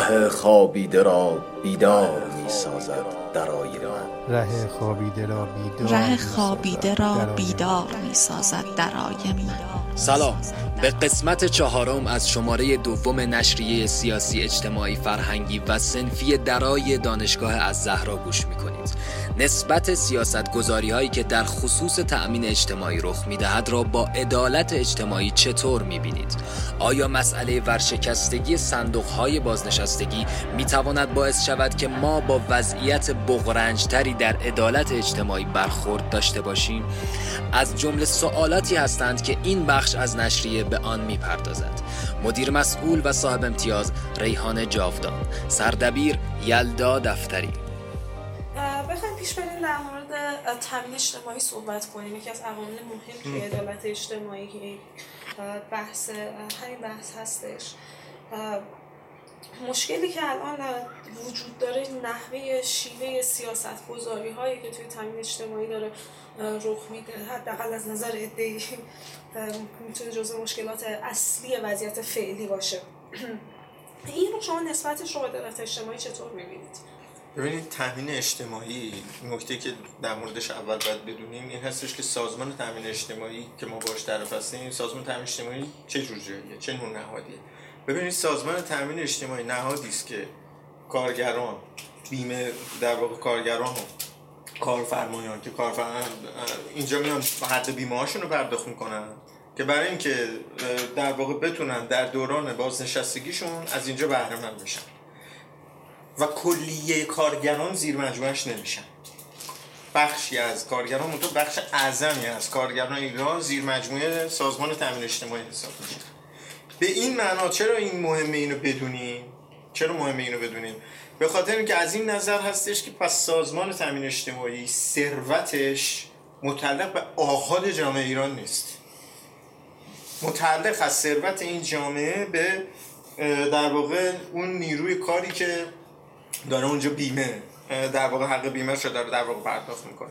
ره خوابیده را بیدار می سازد درای من ره خوابیده را بیدار ره خوابیده را بیدار می سازد درای من سلام. به قسمت چهارم از شماره دوم نشریه سیاسی اجتماعی فرهنگی و سنفی درای دانشگاه از زهرا گوش می‌کنید. نسبت سیاست گذاری هایی که در خصوص تأمین اجتماعی رخ می‌دهد را با عدالت اجتماعی چطور می‌بینید؟ آیا مسئله ورشکستگی صندوق های بازنشستگی می‌تواند باعث شود که ما با وضعیت بغرنجتری در عدالت اجتماعی برخورد داشته باشیم؟ از جمله سوالاتی هستند که این بخش از نشریه به آن می‌پردازد مدیر مسئول و صاحب امتیاز ریحان جاودان سردبیر یلدا دفتری بخوایم پیش بریم در مورد تامین اجتماعی صحبت کنیم یکی از عوامل مهم توی عدالت اجتماعی بحث همین بحث هستش. مشکلی که الان وجود داره نحوه شیوه سیاست گذاری هایی که توی تامین اجتماعی داره رخ میده. حداقل از نظر ادعی می‌تونه جزء مشکلات اصلی وضعیت فعلی باشه. این رو شما نسبتش رو عدالت اجتماعی چطور می‌بینید؟ ببینید تامین اجتماعی نکته که در موردش اول باید بدونیم این هستش که سازمان تامین اجتماعی که ما باش طرف هستیم سازمان تامین اجتماعی چه جور جاییه چه نوع نهادیه؟ ببینید سازمان تامین اجتماعی نهادی است که کارگران بیمه در واقع کارگران و کارفرمایان که کارفرما اینجا میان حد بیمه هاشون رو پرداخت می‌کنن که برای اینکه در واقع بتونن در دوران بازنشستگیشون از اینجا بهره مند بشن. و کلیه کارگران زیر مجموعش نمیشن. بخشی از کارگران تو بخش اعظمی از کارگران ایران زیر مجموعه سازمان تامین اجتماعی حساب میشه. به این معنا چرا این مهمه اینو بدونیم؟ چرا مهمه اینو بدونیم؟ به خاطر اینکه از این نظر هستش که پس سازمان تامین اجتماعی ثروتش متعلق به آهاد جامعه ایران نیست. متعلق از ثروت این جامعه به در واقع اون نیروی کاری که داره اونجا بیمه در واقع حق بیمه رو داره در واقع پرداخت می‌کنه.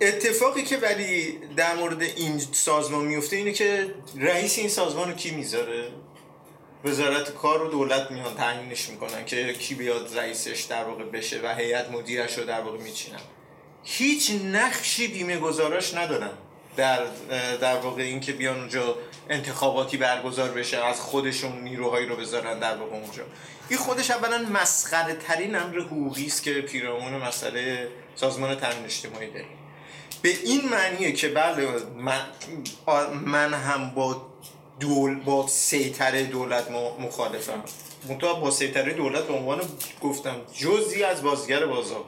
اتفاقی که ولی در مورد این سازمان میفته اینه که رئیس این سازمان رو کی می‌ذاره؟ وزارت کار و دولت میان تعیینش می‌کنن که کی بیاد رئیسش در واقع بشه و هیئت مدیرش رو در واقع میچینن. هیچ نقشی بیمه گذاراش ندارن در در واقع اینکه بیان اونجا انتخاباتی برگزار بشه از خودشون نیروهایی رو بذارن در واقع اونجا. این خودش اولا مسخره ترین امر حقوقی است که پیرامون مسئله سازمان تامین اجتماعی داریم. به این معنیه که بله من, من هم با دول با سیطره دولت مخالفم. منتها با سیطره دولت به عنوان گفتم جزی از بازیگر بازار.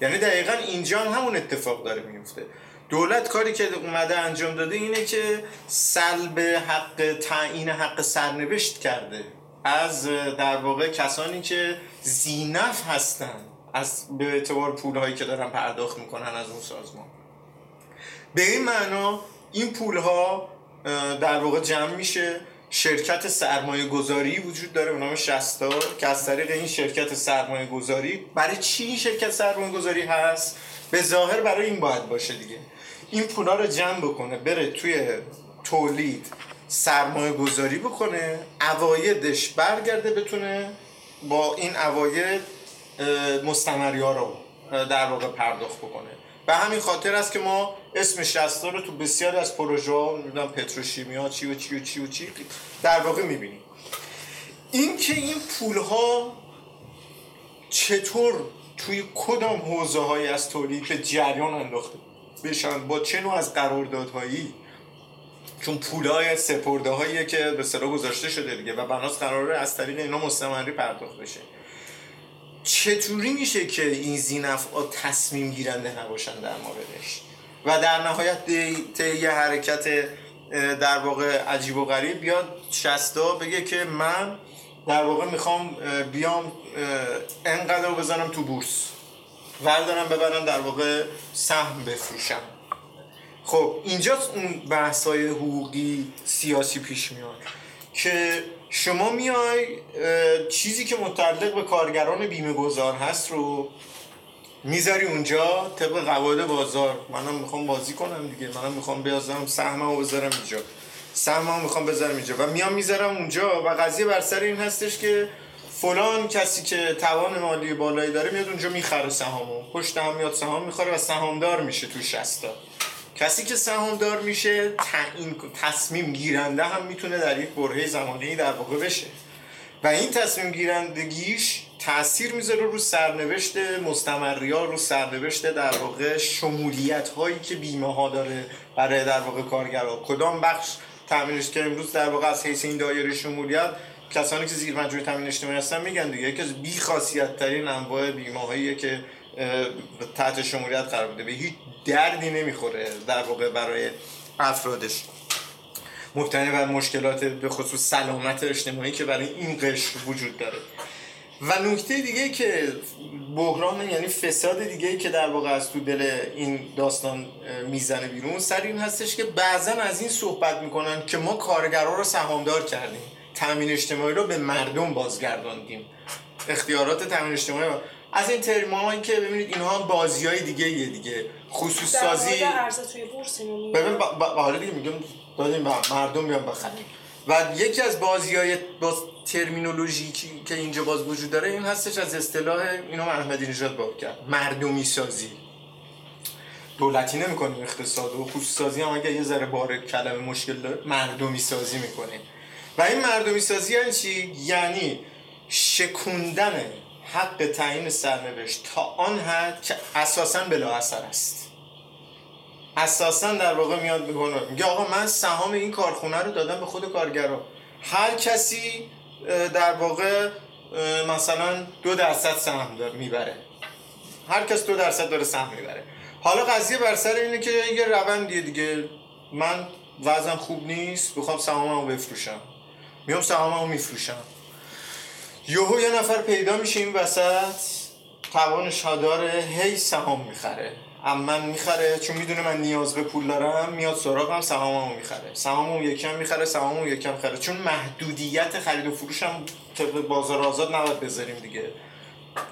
یعنی دقیقا اینجا هم همون اتفاق داره میفته دولت کاری که اومده انجام داده اینه که سلب حق تعیین حق سرنوشت کرده. از در واقع کسانی که زینف هستن از به اعتبار پول هایی که دارن پرداخت می‌کنن از اون سازمان. به این معنا این پول ها در واقع جمع میشه. شرکت سرمایه گذاری وجود داره به نام شستا که از طریق این شرکت سرمایه گذاری برای چی این شرکت سرمایه گذاری هست؟ به ظاهر برای این باید باشه دیگه. این پولا رو جمع بکنه بره توی تولید سرمایه گذاری بکنه اوایدش برگرده بتونه با این اواید مستمری ها رو در واقع پرداخت بکنه. به همین خاطر است که ما اسم شستا رو تو بسیاری از پروژه ها می‌دونم پتروشیمیا چی و چی و چی و چی در واقع می‌بینیم. این که این پول ها چطور توی کدام حوزه های از تولید جریان انداخته بشن با چه نوع از قراردادهایی چون پولای سپرده هایی که به سرا گذاشته شده دیگه و بناس قراره از طریق اینا مستمری پرداخت بشه. چطوری میشه که این زینف ها تصمیم گیرنده نباشن در موردش؟ و در نهایت یه حرکت در واقع عجیب و غریب بیاد شستا بگه که من در واقع می‌خوام بیام انقدر رو بزنم تو بورس. وردارم ببرم در واقع سهم بفروشم. خب اینجا اون بحث های حقوقی سیاسی پیش میاد که شما میای چیزی که متعلق به کارگران بیمه گذار هست رو می‌ذاری اونجا طبق قواعد بازار. منم می‌خوام بازی کنم دیگه. منم می‌خوام بیازم سهممو بذارم اینجا. سهممو می‌خوام بذارم اینجا. و میام می‌ذارم اونجا. و قضیه بر سر این هستش که فلان کسی که توان مالی بالایی داره میاد اونجا می‌خره سهامو. پشت هم میاد سهام می‌خوره و سهامدار میشه تو شستا. کسی که سهامدار میشه تعیین تصمیم گیرنده هم می‌تونه در یک برهه زمانی در واقع بشه. و این تصمیم گیرندگیش تاثیر می‌ذاره رو سرنوشت مستمریا رو سرنوشت در واقع شمولیت هایی که بیمه ها داره برای در واقع کارگرا. کدام بخش تامینش که امروز در واقع از حیث این دایره شمولیت کسانی که زیر مجموعه تامین اجتماعی هستن میگن دیگه. یکی از بی خاصیت ترین انواع بیمه هایی که تحت شمولیت قرار بوده. به هیچ دردی نمی‌خوره در واقع برای افرادش. مبتنی بر مشکلات به خصوص سلامت اجتماعی که برای این قشر وجود داره. و نکته دیگه که بحران یعنی فساد دیگه که در واقع از تو دل این داستان می‌زنه بیرون سر این هستش که بعضا از این صحبت می‌کنن که ما کارگرا رو سهامدار کردیم. تامین اجتماعی رو به مردم بازگرداندیم. اختیارات تامین اجتماعی از این ترمایی که ببینید اینها بازی های دیگه یه دیگه. خصوص سازی. ببین با, با... دیگه میگم دادیم مردم بیان بخریم. و یکی از بازی های باز ترمینولوژی که اینجا باز وجود داره این هستش از اصطلاح اینو احمدی نژاد باب کرد. مردمی سازی. دولتی نمی‌کنه اقتصاد و خصوص سازی هم اگر یه ذره بار کلمه مشکل داره مردمی سازی می‌کنه. و این مردمی سازی یعنی چی؟ یعنی شکوندن حق تعیین سرنوشت. تا آن حد که اساسا بلا اثر است. اساسا در واقع میاد می‌کنه. میگه آقا من سهام این کارخونه رو دادم به خود کارگرا. هر کسی در واقع مثلا دو درصد سهم می‌بره. هر کس دو درصد داره سهم می‌بره. حالا قضیه بر سر اینه که یه روندیه دیگه. من وزن خوب نیست. بخوام سهاممو بفروشم. میام سهاممو میفروشم. یهو یه نفر پیدا میشه این وسط توانش داره هی سهام می‌خره. من می‌خره چون می‌دونه من نیاز به پول دارم میاد سراغم سهاممو می‌خره. سهاممو یکم می‌خره سهاممو یکم خره چون محدودیت خرید و فروشم طبق بازار آزاد نباید بذاریم دیگه.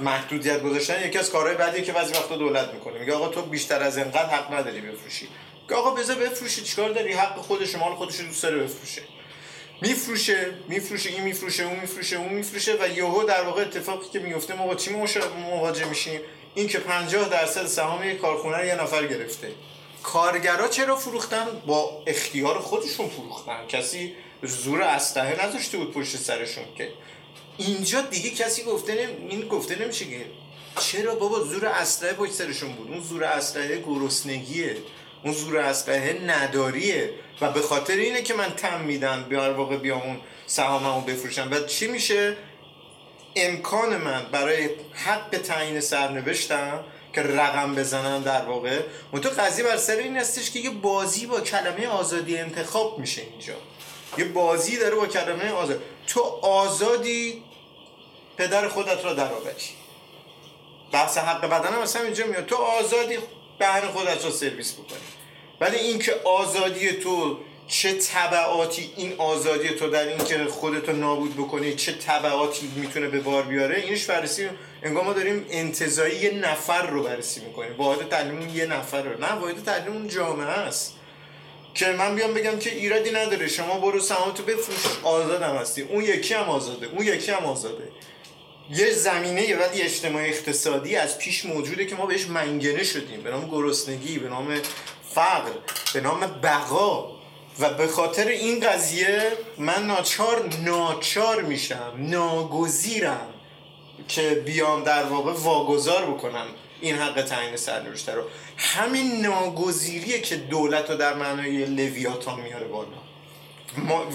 محدودیت گذاشتن یکی از کارهای بعدی که بعضی وقتا دولت می‌کنه. میگه آقا تو بیشتر از اینقدر حق نداری بفروشی. آقا بذار بفروشی چیکار داری؟ حق خودش مال خودش دوست داره بفروشه. میفروشه میفروشه این میفروشه اون میفروشه اون میفروشه و یهو در واقع اتفاقی که میفته ما با چی مواجه میشیم این که 50 درصد سهام یک کارخونه یه نفر گرفته. کارگرا چرا فروختن؟ با اختیار خودشون فروختن. کسی زور اسلحه نذاشته بود پشت سرشون که. اینجا دیگه کسی گفته نم... این گفته نمیشه که چرا بابا زور اسلحه پشت سرشون بود؟ اون زور اسلحه گرسنگیه. اون زور اسلحه نداریه. و به خاطر اینه که من تم میدن بیار واقع بیام اون سهاممو بفروشم. و چی میشه؟ امکان من برای حق تعیین سرنوشتم که رقم بزنم در واقع تو قضیه بر سر این هستش که یه بازی با کلمه آزادی انتخاب میشه اینجا. یه بازی داره با کلمه آزاد. تو آزادی پدر خودت را درآوری. بحث حق بدن هم مثلا اینجا میاد. تو آزادی بهن خودت را سرویس بکنی. ولی اینکه آزادی تو چه طبعاتی این آزادی تو در این که خودتو نابود بکنی چه طبعاتی می‌تونه به بار بیاره اینش بررسی انگار ما داریم انتظایی یه نفر رو بررسی می‌کنیم. واحد تعلیم یه نفر رو. نه واحد تعلیم اون جامعه است. که من بیام بگم که ایرادی نداره. شما برو سهامتو بفروش. آزادم هستی. اون یکی هم آزاده. اون یکی هم آزاده. یه زمینه ولی اجتماعی اقتصادی از پیش موجوده که ما بهش منگنه شدیم. به نام گرسنگی به نام فقر به نام بقا. و به خاطر این قضیه من ناچار ناچار میشم ناگزیرم که بیام در واقع واگذار بکنم این حق تعیین سرنوشته رو. همین ناگزیریه که دولت رو در معنای لویاتان میاره بالا.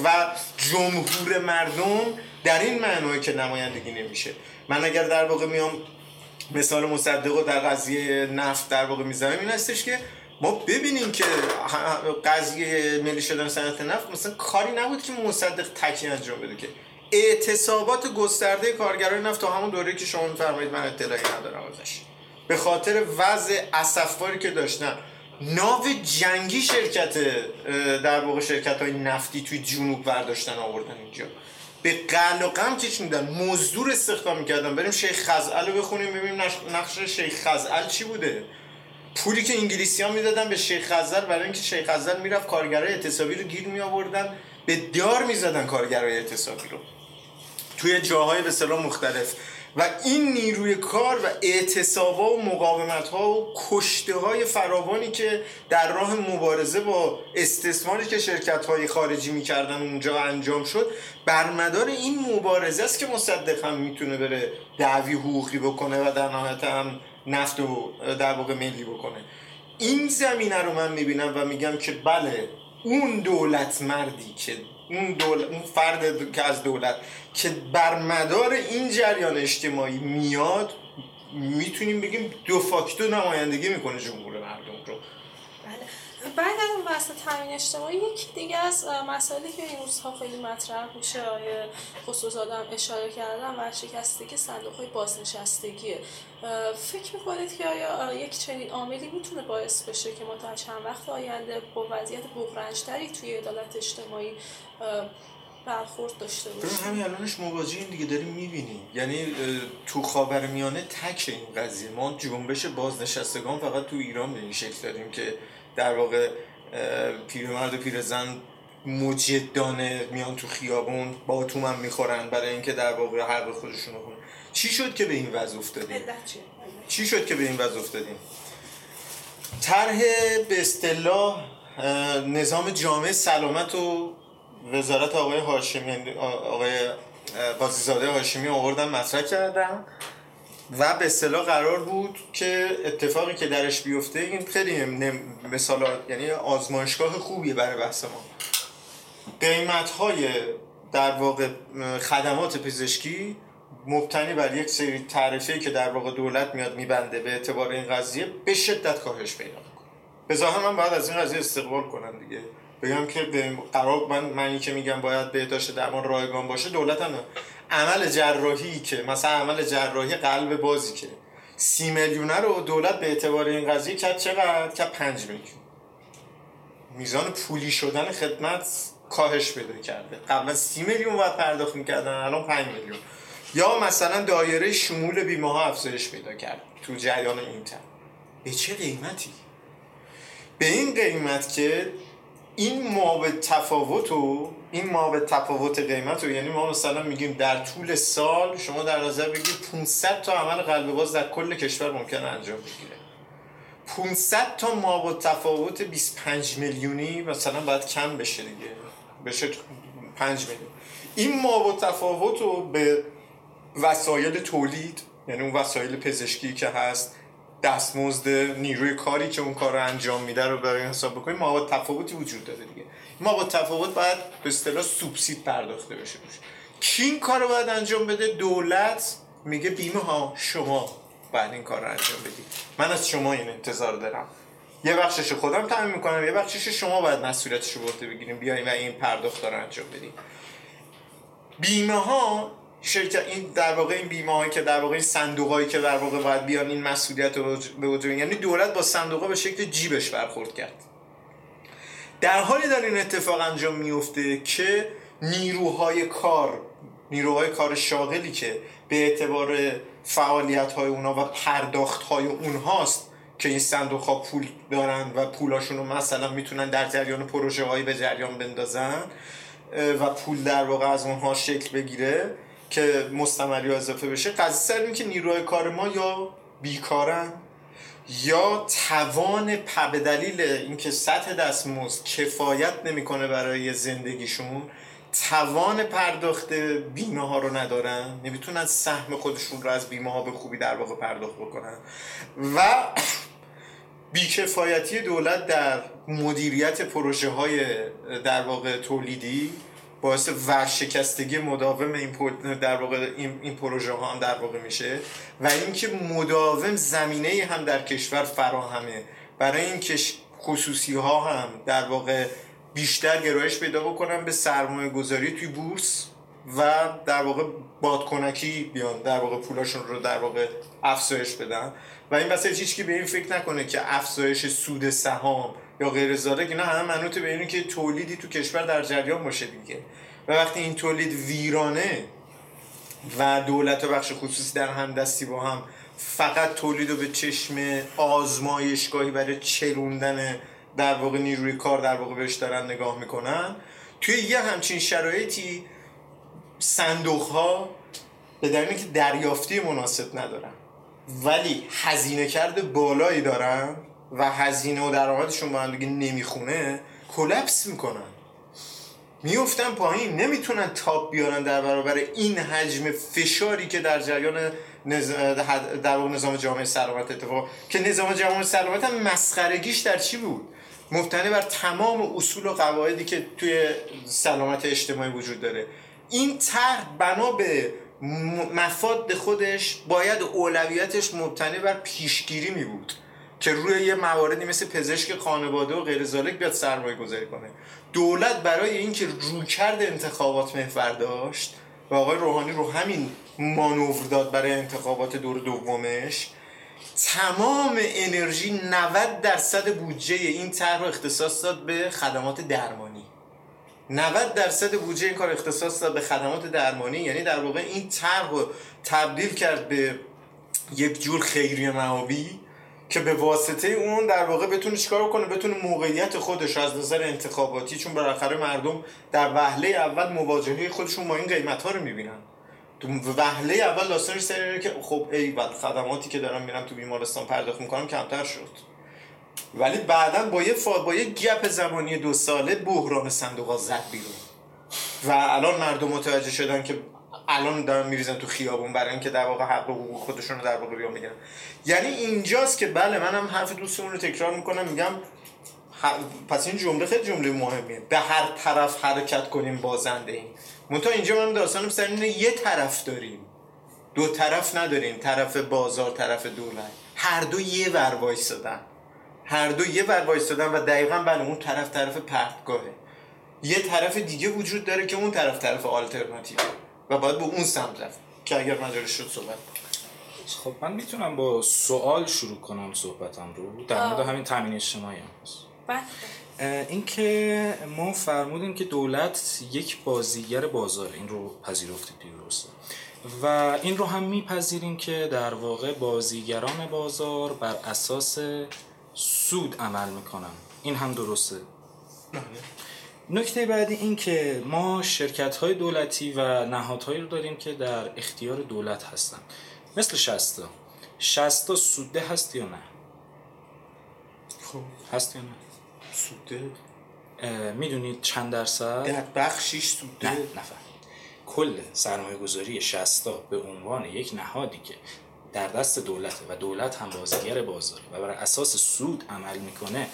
و جمهور مردم در این معنای که نمایندگی نمیشه. من اگر در واقع میام مثال مصدق در قضیه نفت در واقع می‌زنم این هستش که ما ببینیم که قضیه ملی شدن صنعت نفت مثلا کاری نبود که مصدق تکی انجام بده که. اعتصابات گسترده کارگرای نفت تا همون دوره که شما میفرمایید من اطلاعی ندارم ازش. به خاطر وضع اسفباری که داشتن ناو جنگی شرکت در واقع شرکت های نفتی توی جنوب برداشتن آوردن اینجا. به قل و قم کشوندن مزدور استخدام می‌کردن. بریم شیخ خزعل رو بخونیم ببینیم نقش شیخ خزعل چی بوده. پولی که انگلیسی ها می‌دادن به شیخ خزر برای اینکه شیخ خزر می‌رفت کارگرای اعتصابی رو گیر می آوردن به دار می‌زدن کارگرای اعتصابی رو. توی جاهای به مختلف. و این نیروی کار و اعتصابا و مقاومت ها و کشته های فراوانی که در راه مبارزه با استثماری که شرکت های خارجی می‌کردن اونجا انجام شد بر مدار این مبارزه است که مصدق هم می‌تونه بره دعوی حقوقی بکنه و در نهایت هم نفت و در واقع ملی بکنه. این زمینه رو من می‌بینم و میگم که بله اون دولت مردی که اون, دولت، اون فرد که از دولت. که بر مدار این جریان اجتماعی میاد می‌تونیم بگیم دو فاکتو نمایندگی می‌کنه جمهور بله برگردم بحث تامین اجتماعی یکی دیگه از مسائلی که این روزها خیلی مطرح میشه آیه خصوص آدم اشاره کردم و شکستگی صندوق های بازنشستگیه. فکر می‌کنید که آیا یک چنین عاملی می‌تونه باعث بشه که ما تا چند وقت آینده با وضعیت بغرنجتری توی عدالت اجتماعی برخورد داشته باشیم؟ همین الانش مواجه دیگه داریم می‌بینیم. یعنی تو خاورمیانه تک این قضیه. ما جنبش بازنشستگان فقط تو ایران به این شکل داریم که در واقع پیرمرد و پیرزن مجدانه میان تو خیابون با هم می‌خورن برای اینکه در واقع حق خودشون کنن چی شد که به این وضع افتادیم؟ چی شد که به این وضع افتادیم؟ طرح به اصطلاح نظام جامعه سلامت و وزارت آقای هاشمی آقای قاضیزاده هاشمی آوردن مطرح کردم. و به اصطلاح قرار بود که اتفاقی که درش بیفته این خیلی مثال یعنی آزمایشگاه خوبیه برای بحث ما. قیمت های در واقع خدمات پزشکی مبتنی بر یک سری تعرفه که در واقع دولت میاد میبنده به اعتبار این قضیه به شدت کاهش پیدا کنه به ظاهر من باید از این قضیه استقبال کنم دیگه. بگم که قرار من من که میگم باید بهداشت درمان رایگان باشه دولت هم عمل جراحی که مثلا عمل جراحی قلب بازی که. سی میلیونه رو دولت به اعتبار این قضیه کرد چقدر؟ کرد پنج میلیون. میزان پولی شدن خدمت کاهش پیدا کرده. قبلا سی میلیون باید پرداخت می‌کردن الان پنج میلیون. یا مثلا دایره شمول بیمه ها افزایش پیدا کرد تو جریان این تن به چه قیمتی؟ به این قیمت که این ما به تفاوت و این ما به تفاوت قیمت و یعنی ما مثلا میگیم در طول سال شما در نظر بگیرید 500 تا عمل قلب باز در کل کشور ممکن انجام بگیره. 500 تا ما با تفاوت 25 میلیونی مثلا باید کم بشه دیگه. بشه 5 میلیون. این ما با تفاوت رو به وسایل تولید یعنی اون وسایل پزشکی که هست دستمزد نیروی کاری که اون کار رو انجام میده رو برای حساب بکنیم ما با تفاوتی وجود داره دیگه. ما با تفاوت باید به اصطلاح سوبسید پرداخته بشه کی این کار رو باید انجام بده؟ دولت میگه بیمه ها شما باید این کار رو انجام بدید من از شما این انتظار دارم. یه بخشش خودم تعمین می‌کنم یه بخشش شما باید مسئولیتش رو بگیریم. بیایم و این پرداخت رو انجام بدیم بیمه ها شرکت این در واقع این بیمه که در واقع این صندوق هایی که در واقع باید بیان این مسئولیت رو به وجود یعنی دولت با صندوق به شکل جیبش برخورد کرد. در حالی در این اتفاق انجام میفته که نیروهای کار نیروهای کار شاغلی که به اعتبار فعالیت های اونا و پرداخت های اونهاست که این صندوق ها پول دارن و پولاشون رو مثلا می‌تونن در جریان پروژه هایی به جریان بندازن و پول در واقع از اونها شکل بگیره که مستمری اضافه بشه قضیه سر که نیروهای کار ما یا بیکارن یا توان به دلیل اینکه سطح دستمزد کفایت نمی‌کنه برای زندگیشون توان پرداخت بیمه ها رو ندارن نمی‌تونن سهم خودشون رو از بیمه ها به خوبی در واقع پرداخت بکنن و بیکفایتی دولت در مدیریت پروژه های در واقع تولیدی باعث ورشکستگی مداوم این در واقع این, پروژه ها هم در واقع میشه و اینکه مداوم زمینه هم در کشور فراهمه. برای اینکه خصوصی ها هم در واقع بیشتر گرایش پیدا بکنن به سرمایه گذاری توی بورس و در واقع بادکنکی بیان در واقع پولاشون رو در واقع افزایش بدن. و این واسه هیچ که به این فکر نکنه که افزایش سود سهام یا غیر زاده اینا همه منوط به اینه که تولیدی تو کشور در جریان باشه دیگه. و وقتی این تولید ویرانه و دولت و بخش خصوصی در هم دستی با هم فقط تولید رو به چشم آزمایشگاهی برای چروندن در واقع نیروی کار در واقع بهش دارن نگاه می‌کنن توی یه همچین شرایطی صندوق ها به دلیل که دریافتی مناسب ندارن ولی هزینه کرده بالایی دارن. و هزینه و درآمدشون با هم دیگه نمی‌خونه کلپس می‌کنن. میفتن پایین نمی‌تونن تاپ بیارن در برابر این حجم فشاری که در جریان نز... در نظام جامعه سلامت اتفاق. که نظام جامعه سلامت هم مسخرگیش در چی بود؟ مبتنی بر تمام اصول و قواعدی که توی سلامت اجتماعی وجود داره. این طرح بنا به مفاد خودش باید اولویتش مبتنی بر پیشگیری می بود که روی یه مواردی مثل پزشک خانواده و غیر ذالک بیاد سرمایه گذاری کنه. دولت برای اینکه رویکرد انتخابات محور داشت و آقای روحانی رو همین مانور داد برای انتخابات دور دومش تمام انرژی 90 درصد بودجه این طرح رو اختصاص داد به خدمات درمانی. 90 درصد بودجه این کار اختصاص داد به خدمات درمانی. یعنی در واقع این طرح رو تبدیل کرد به یک جور خیریه معابی. که به واسطه اون در واقع بتونه چیکار کنه؟ بتونه موقعیت خودش از نظر انتخاباتی چون بالاخره مردم در وهله اول مواجهه خودشون با این قیمت ها رو می‌بینن. تو وهله اول داستانش سر که خب ای بل خدماتی که دارم میرم تو بیمارستان پرداخت می‌کنم کمتر شد. ولی بعدا با یه فا... با یه گپ زمانی دو ساله بحران صندوق زد بیرون. و الان مردم متوجه شدن که الان دارن میریزن تو خیابون برای اینکه در واقع حق و حقوق خودشون رو در واقع بیان می‌گیرن یعنی اینجاست که بله منم حرف دوستمون رو تکرار می‌کنم میگم پس این جمله خیلی جمله مهمیه. به هر طرف حرکت کنیم بازنده ایم. منتها اینجا من داستانم سر یه طرف داریم. دو طرف نداریم طرف بازار طرف دولت. هر دو یه ور وایسادن هر دو یه ور وایسادن و دقیقا بله اون طرف طرف پرتگاهه. یه طرف دیگه وجود داره که اون طرف طرف آلترناتیو و باید به اون سمت رفت که اگر مجالش شد صحبت. خب من می‌تونم با سوال شروع کنم صحبتم رو. در مورد همین تامین اجتماعی هم هست. اه، اینکه ما فرمودیم که دولت یک بازیگر بازار این رو پذیرفتید درسته. و این رو هم میپذیریم که در واقع بازیگران بازار بر اساس سود عمل می‌کنن. این هم درسته؟ نکته بعدی این که ما شرکت های دولتی و نهادهایی رو داریم که در اختیار دولت هستن. مثل شستا شستا سوده هست یا نه؟ خب. هست یا نه؟ سوده؟ می‌دونید چند درصد؟ در بخشیش سوده. نه نفر کل سرمایه گذاری شستا به عنوان یک نهادی که در دست دولته و دولت هم بازیگر بازاره و بر اساس سود عمل می‌کنه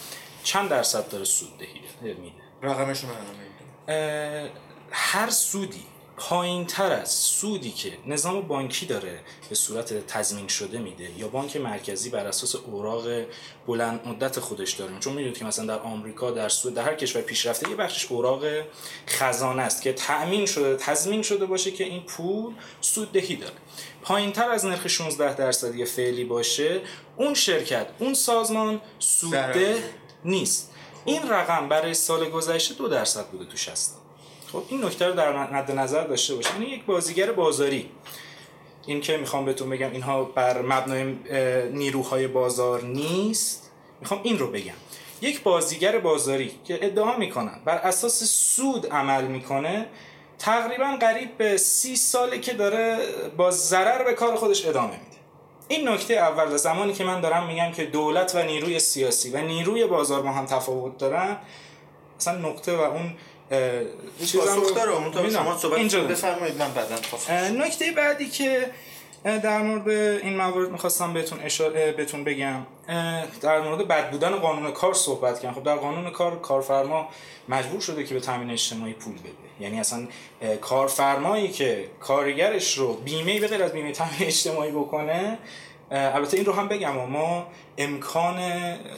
چند درصد داره سود دهی؟ میده رقمش من هر سودی پایین تر از سودی که نظام بانکی داره به صورت تضمین شده میده یا بانک مرکزی بر اساس اوراق بلند مدت خودش داره. چون می‌دونید که مثلا در آمریکا در سود در هر کشور پیشرفته یه بخشش اوراق خزانه است که تأمین شده تضمین شده باشه که این پول سود دهی داره. پایین تر از نرخ 16 درصدی فعلی باشه اون شرکت اون سازمان سودده. نیست. این رقم برای سال گذشته دو درصد بوده تو 60 خب این نکته رو در مد نظر داشته باشید یعنی یک بازیگر بازاری. این که می‌خوام بهتون بگم اینها بر مبنای نیروهای بازار نیست. می‌خوام این رو بگم. یک بازیگر بازاری که ادعا می‌کنن بر اساس سود عمل می‌کنه تقریبا قریب به سی ساله که داره با ضرر به کار خودش ادامه میده. این نکته اول زمانی که من دارم میگم که دولت و نیروی سیاسی و نیروی بازار با هم تفاوت دارن اصلا نقطه و اون پاسخ رو- می‌دونم. شما صحبت. بفرمایید من اه، نکته بعدی که در مورد این موارد می‌خواستم بهتون اشاره بهتون بگم. در مورد بد بودن قانون کار صحبت کردم. خب در قانون کار کارفرما مجبور شده که به تامین اجتماعی پول بده. یعنی اصلا کارفرمایی که کارگرش رو بیمه به غیر از بیمه تامین اجتماعی بکنه البته این رو هم بگم ما امکان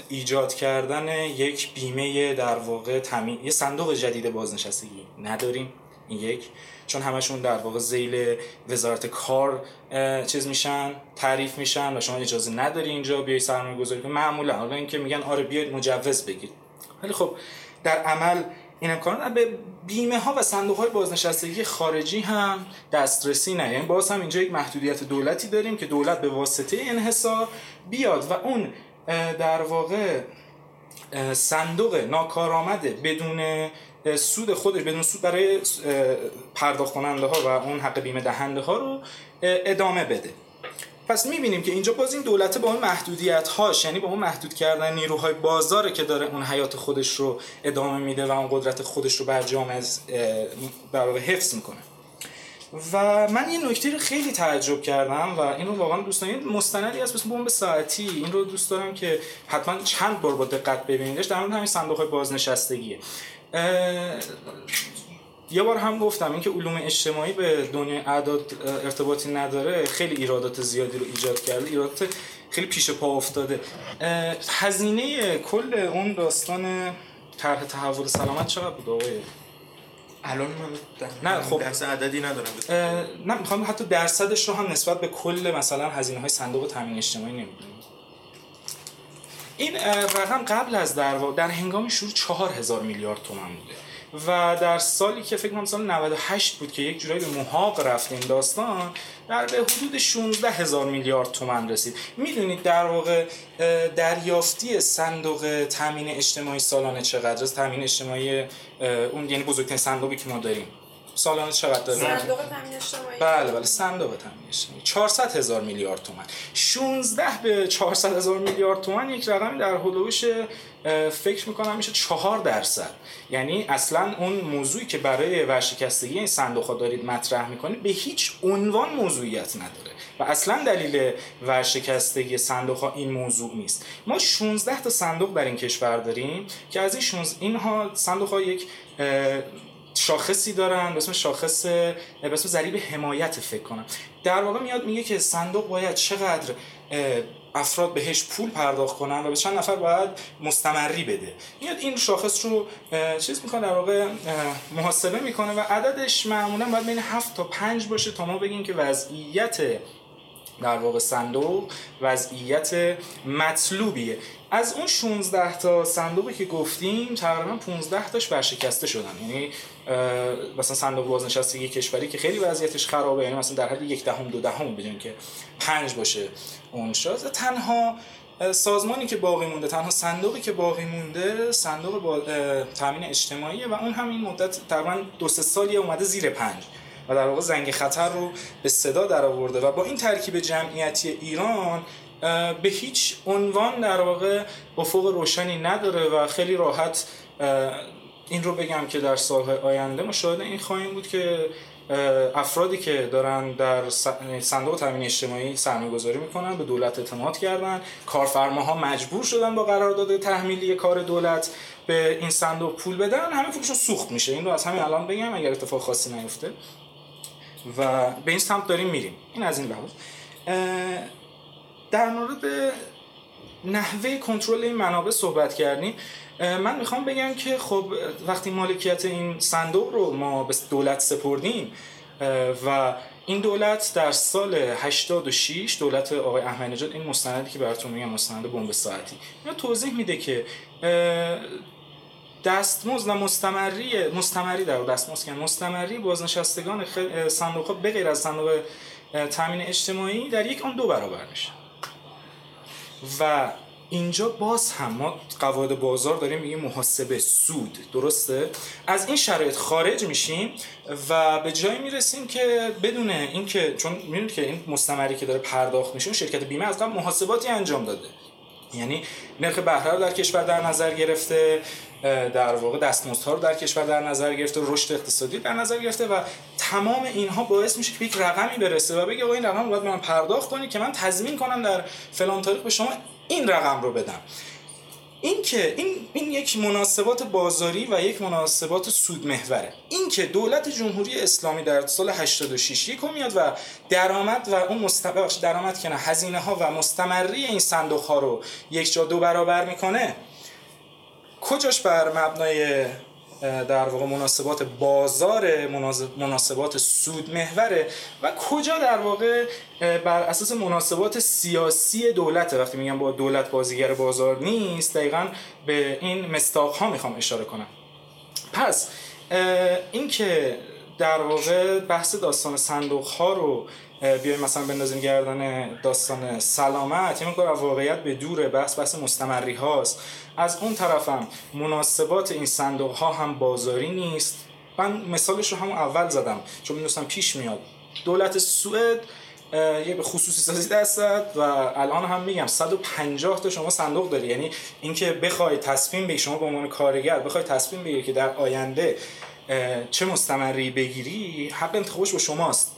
ایجاد کردن یک بیمه در واقع تامین یه صندوق جدید بازنشستگی نداریم. این یک. چون همشون در واقع زیل وزارت کار چیز میشن تعریف میشن و شما اجازه نداری اینجا بیای سرمایه گذاری کنی. معمولا حالا اینکه میگن آره بیاید مجوز بگیرید. ولی خب در عمل این امکانات به بیمه ها و صندوق های بازنشستگی خارجی هم دسترسی نه. یعنی باز هم اینجا یک محدودیت دولتی داریم که دولت به واسطه انحصار بیاد و اون در واقع صندوق ناکارآمد بدون سود خودش بدون سود برای پرداخت کننده ها و اون حق بیمه دهنده ها رو ادامه بده. پس می‌بینیم که اینجا باز این دولت با اون محدودیت هاش یعنی با اون محدود کردن نیروهای بازاره که داره اون حیات خودش رو ادامه میده و اون قدرت خودش رو بر جامعه واقع حفظ می‌کنه. و من یه نکته رو خیلی تعجب کردم و این رو واقعا دوست دارم. مستندی هست مثل بمب ساعتی. این رو دوست دارم که حتما چند بار با دقت ببینیدش. در مورد همین صندوق بازنشستگیه. یه بار هم گفتم اینکه علوم اجتماعی به دنیای اعداد ارتباطی نداره خیلی ایرادات زیادی رو ایجاد کرده ایرادات خیلی پیش پا افتاده. هزینه کل اون داستان طرح تحول سلامت چقدر بود آقای؟ الان من نه خب. درصد عددی ندارم. نه می‌خوام حتی درصدش رو هم نسبت به کل مثلا هزینه های صندوق تامین اجتماعی نمی‌دونیم این رقم قبل از در در هنگام شروع چهار هزار میلیارد تومن بوده. و در سالی که فکر کنم سال 98 بود که یک جورایی به محاق رفت این داستان در به حدود 16 هزار میلیارد تومن رسید. می‌دونید در واقع دریافتی صندوق تامین اجتماعی سالانه چقدر است؟ تامین اجتماعی اون یعنی بزرگترین صندوقی که ما داریم. سالانه چقدر داره؟ صندوق تامین اجتماعی. بله بله صندوق تامین اجتماعی. 400 هزار میلیارد تومن 16 به 400 هزار میلیارد تومن یک رقمی در حدودش فکر می‌کنم میشه 4 درصد. یعنی اصلا اون موضوعی که برای ورشکستگی این صندوق ها دارید مطرح می‌کنید به هیچ عنوان موضوعیت نداره. و اصلا دلیل ورشکستگی صندوق ها این موضوع نیست. ما 16 تا صندوق در این کشور داریم که از این 16 اینها صندوق ها یک شاخصی دارن به اسم شاخص به اسم ضریب حمایت فکر کنم. در واقع میاد میگه که صندوق باید چقدر افراد بهش پول پرداخت کنن و به چند نفر باید مستمری بده. میاد این شاخص رو چیز می‌کنه در واقع محاسبه می‌کنه و عددش معمولا باید بین 7 تا 5 باشه تا ما بگیم که وضعیت در واقع صندوق وضعیت مطلوبیه. از اون 16 تا صندوقی که گفتیم تقریبا 15 تاش ورشکسته شدن. یعنی مثلا صندوق بازنشستگی کشوری که خیلی وضعیتش خرابه یعنی مثلا در حد یک دهم دو دهم بدون که پنج باشه اون شاز تنها سازمانی که باقی مونده تنها صندوقی که باقی مونده صندوق با تامین اجتماعی و اون هم این مدت تقریبا دو سه سالی اومده زیر پنج. و در واقع زنگ خطر رو به صدا در آورده و با این ترکیب جمعیتی ایران به هیچ عنوان در واقع افق روشنی نداره و خیلی راحت این رو بگم که در سالهای آینده ما شاهد این خواهیم بود که افرادی که دارن در صندوق تامین اجتماعی سرمایه گذاری می‌کنن به دولت اعتماد کردن. کارفرماها مجبور شدن با قرارداد تحمیلی کار دولت به این صندوق پول بدن. همه پولشون سوخت میشه. این رو از همین الان بگم اگر اتفاق خاصی نیفته. و به این سمت داریم میریم. این از این لحاظ. در مورد نحوه کنترل این منابع صحبت کردیم. من می‌خوام بگم که خب وقتی مالکیت این صندوق رو ما به دولت سپردیم و این دولت در سال 86 دولت آقای احمدی نژاد این مستندی که براتون میگم مستند بمب ساعتی توضیح میده که دستمزد و مستمری مستمری در دستمزد که مستمری بازنشستگان صندوق ها بغیر از صندوق تامین اجتماعی در یک آن دو برابر میشه. و اینجا باز هم ما قواعد بازار داریم میگیم محاسبه سود. درسته؟ از این شرایط خارج میشیم و به جایی می‌رسیم که بدون اینکه چون می‌دونید که این مستمری که داره پرداخت میشه شرکت بیمه از قبل محاسباتی انجام داده. یعنی نرخ بهره رو در کشور در نظر گرفته در واقع دستمزدها رو در کشور در نظر گرفته رشد اقتصادی در نظر گرفته و تمام اینها باعث میشه که یک رقمی برسه و بگه آقا این رقم رو باید من پرداخت کنید که من تضمین کنم در فلان تاریخ به شما این رقم رو بدم. این که این این یک مناسبات بازاری و یک مناسبات سود محوره. این که دولت جمهوری اسلامی در سال 86 یک میاد و درآمد و اون مستقبل درآمد که نه هزینه ها و مستمری این صندوق ها رو یک جا دو برابر می‌کنه کجاش بر مبنای در واقع مناسبات بازار مناسبات سود محوره و کجا در واقع بر اساس مناسبات سیاسی دولت وقتی میگم با دولت بازیگر بازار نیست دقیقا به این مستاق ها می‌خوام اشاره کنم. پس اینکه در واقع بحث داستان صندوق ها رو بیایم مثلا بندازیم گردن داستان سلامت. این کار واقعیت به دوره بحث بحث مستمری هاست. از اون طرفم مناسبات این صندوق ها هم بازاری نیست. من مثالش رو همون اول زدم چون می‌دونستم پیش میاد. دولت سوئد یه به خصوصی سازی دستت و الان هم میگم 150 تا شما صندوق داری. یعنی اینکه بخوای تصمیم بگیری شما به عنوان کارگر بخوای تصمیم بگیری که در آینده چه مستمری بگیری حق انتخابش با شماست.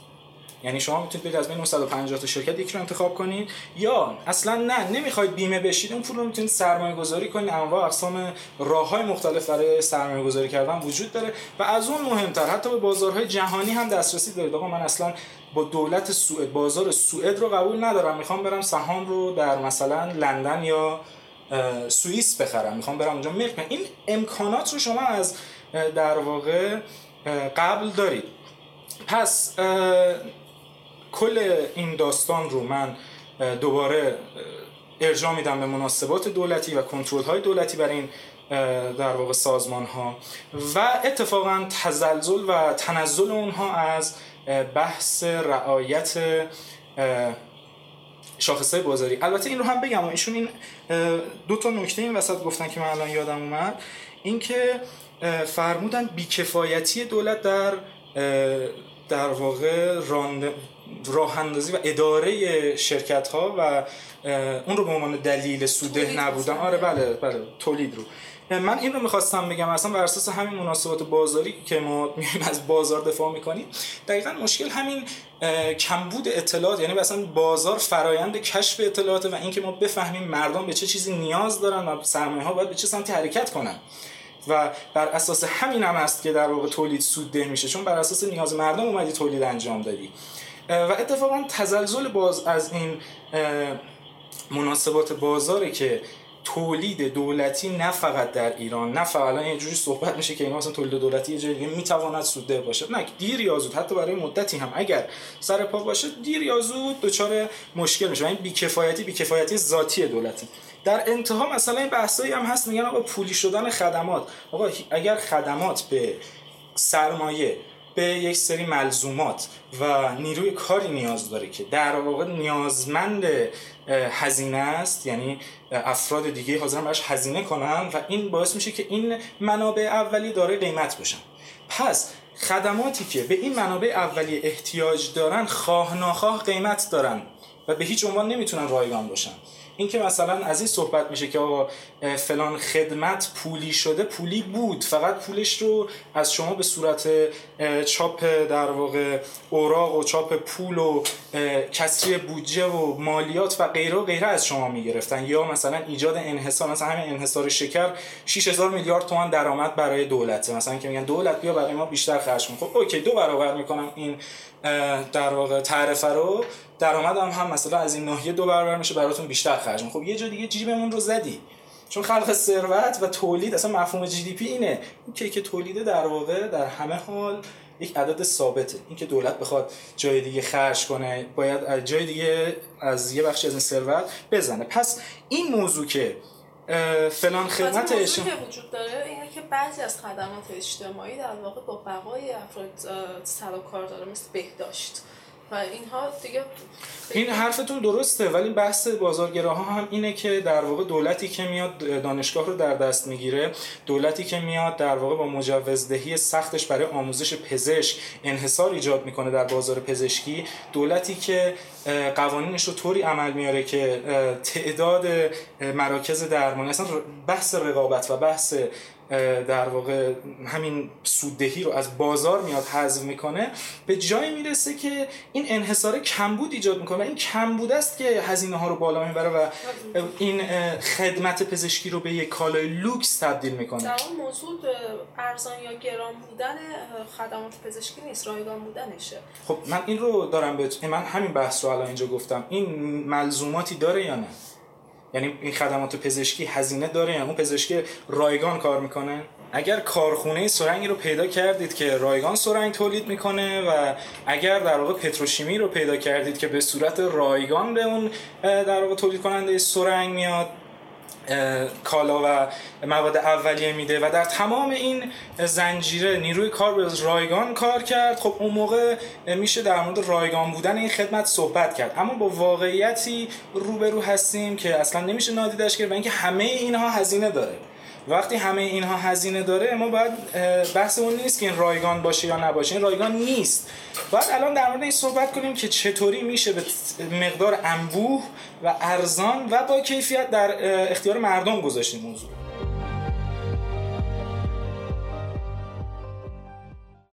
یعنی شما می‌تونید برید از بین 150 تا شرکت یکی رو انتخاب کنید یا اصلا نه نمی‌خواید بیمه بشید اون پول رو می‌تونید سرمایه گذاری کنید انواع اقسام راه های مختلف برای سرمایه گذاری کردن وجود داره. و از اون مهمتر حتی به بازارهای جهانی هم دسترسی دارید. آقا من اصلا با دولت سوئد بازار سوئد رو قبول ندارم. می‌خوام برم سهام رو در مثلا لندن یا سوئیس بخرم. می‌خوام برم اونجا ملک این امکانات رو شما از در واقع قبل دارید. پس کل این داستان رو من دوباره ارجاع میدم به مناسبات دولتی و کنترل های دولتی بر این در واقع سازمان ها و اتفاقا تزلزل و تنزل اونها از بحث رعایت شاخص بازاری. البته این رو هم بگم ایشون این دو تا نکته این وسط گفتن که من الان یادم اومد. اینکه فرمودن بیکفایتی دولت در در واقع راه اندازی و اداره شرکت ها و اون رو به عنوان دلیل سوده نبودن آره بله بله تولید رو. من این رو می‌خواستم بگم اصلا بر اساس همین مناسبات بازاری که ما میایم از بازار دفاع می‌کنیم دقیقا مشکل همین کمبود اطلاعات یعنی مثلا بازار فرایند کشف اطلاعات و اینکه ما بفهمیم مردم به چه چیزی نیاز دارن و سرمایه ها باید به چه سمتی حرکت کنن. و بر اساس همین هم است که در واقع تولید سودده میشه. چون بر اساس نیاز مردم اومدی تولید انجام دادی. و اتفاقا تزلزل باز از این مناسبات بازاره که تولید دولتی نه فقط در ایران نه فقط الان یه جوری صحبت میشه که اینا مثلا تولید دولتی یه دیگه می‌تواند سوده باشه. نه دیر یا زود حتی برای مدتی هم. اگر سر پا باشه دیر یا زود دچار مشکل میشه. این بیکفایتی بیکفایتی ذاتی دولتی. در انتها مثلا این بحثایی هم هست میگن آقا پولی شدن خدمات. آقا اگر خدمات به سرمایه به یک سری ملزومات و نیروی کاری نیاز داره که در واقع نیازمند هزینه است. یعنی افراد دیگه حاضرن براش هزینه کنن و این باعث میشه که این منابع اولی داره قیمت بشن. پس خدماتی که به این منابع اولیه احتیاج دارن خواه ناخواه قیمت دارن و به هیچ عنوان نمی‌تونن رایگان باشن. اینکه مثلا از این صحبت میشه که آقا فلان خدمت پولی شده پولی بود فقط پولش رو از شما به صورت چاپ در واقع اوراق و چاپ پول و کسری بودجه و مالیات و غیره و غیره از شما می‌گرفتن. یا مثلا ایجاد انحصار مثلا همین انحصار شکر 6000 میلیارد تومان درآمد برای دولته. مثلا که میگن دولت بیا برای ما بیشتر خرج کن. خب اوکی دو برابر می‌کنم این در واقع تعرفه رو. درآمدم هم مثلا از این ناحیه دو برابر میشه براتون بیشتر خرج خب یه جا دیگه جیبمون رو زدی. چون خلق ثروت و تولید اصلا مفهوم جی دی پی اینه. این که تولیده در واقع در همه حال یک عدد ثابته. اینکه دولت بخواد جای دیگه خرج کنه باید جای دیگه از یه بخشی از این ثروت بزنه. پس این موضوع که فلان خدمت اجتماعی که وجود داره اینه که بعضی از خدمات اجتماعی در واقع با بقای افراد سر و کار داره مثل بهداشت. اینها دیگه این حرفتون درسته ولی بحث بازارگراها هم اینه که در واقع دولتی که میاد دانشگاه رو در دست می‌گیره دولتی که میاد در واقع با مجوزدهی سختش برای آموزش پزشک انحصار ایجاد می‌کنه در بازار پزشکی. دولتی که قوانینش رو طوری عمل میاره که تعداد مراکز درمانی اصلا بحث رقابت و بحث در واقع همین سوددهی رو از بازار میاد حذف می‌کنه به جایی می‌رسه که این انحصار کمبود ایجاد می‌کنه این کمبود است که هزینه ها رو بالا می‌بره و این خدمت پزشکی رو به یک کالای لوکس تبدیل می‌کنه. در اون موضوع ارزان یا گران بودن خدمات پزشکی نیست رایگان بودنشه. خب من این رو دارم به من همین بحث رو الان اینجا گفتم. این ملزوماتی داره یا نه؟ یعنی این خدمات پزشکی هزینه داره یعنی اون پزشکی رایگان کار می‌کنه؟ اگر کارخونه سرنگی رو پیدا کردید که رایگان سرنگ تولید می‌کنه و اگر در واقع پتروشیمی رو پیدا کردید که به صورت رایگان به اون در واقع تولید کننده سرنگ میاد کالا و مواد اولیه میده و در تمام این زنجیره نیروی کار به رایگان کار کرد. خب اون موقع میشه در مورد رایگان بودن این خدمت صحبت کرد. اما با واقعیتی روبرو هستیم که اصلا نمیشه نادیدش کرد و اینکه همه اینها هزینه داره. وقتی همه اینها هزینه داره ما باید بحث اون نیست که این رایگان باشه یا نباشه این رایگان نیست. باید الان در مورد این صحبت کنیم که چطوری میشه به مقدار انبوه و ارزان و با کیفیت در اختیار مردم گذاشت موضوع.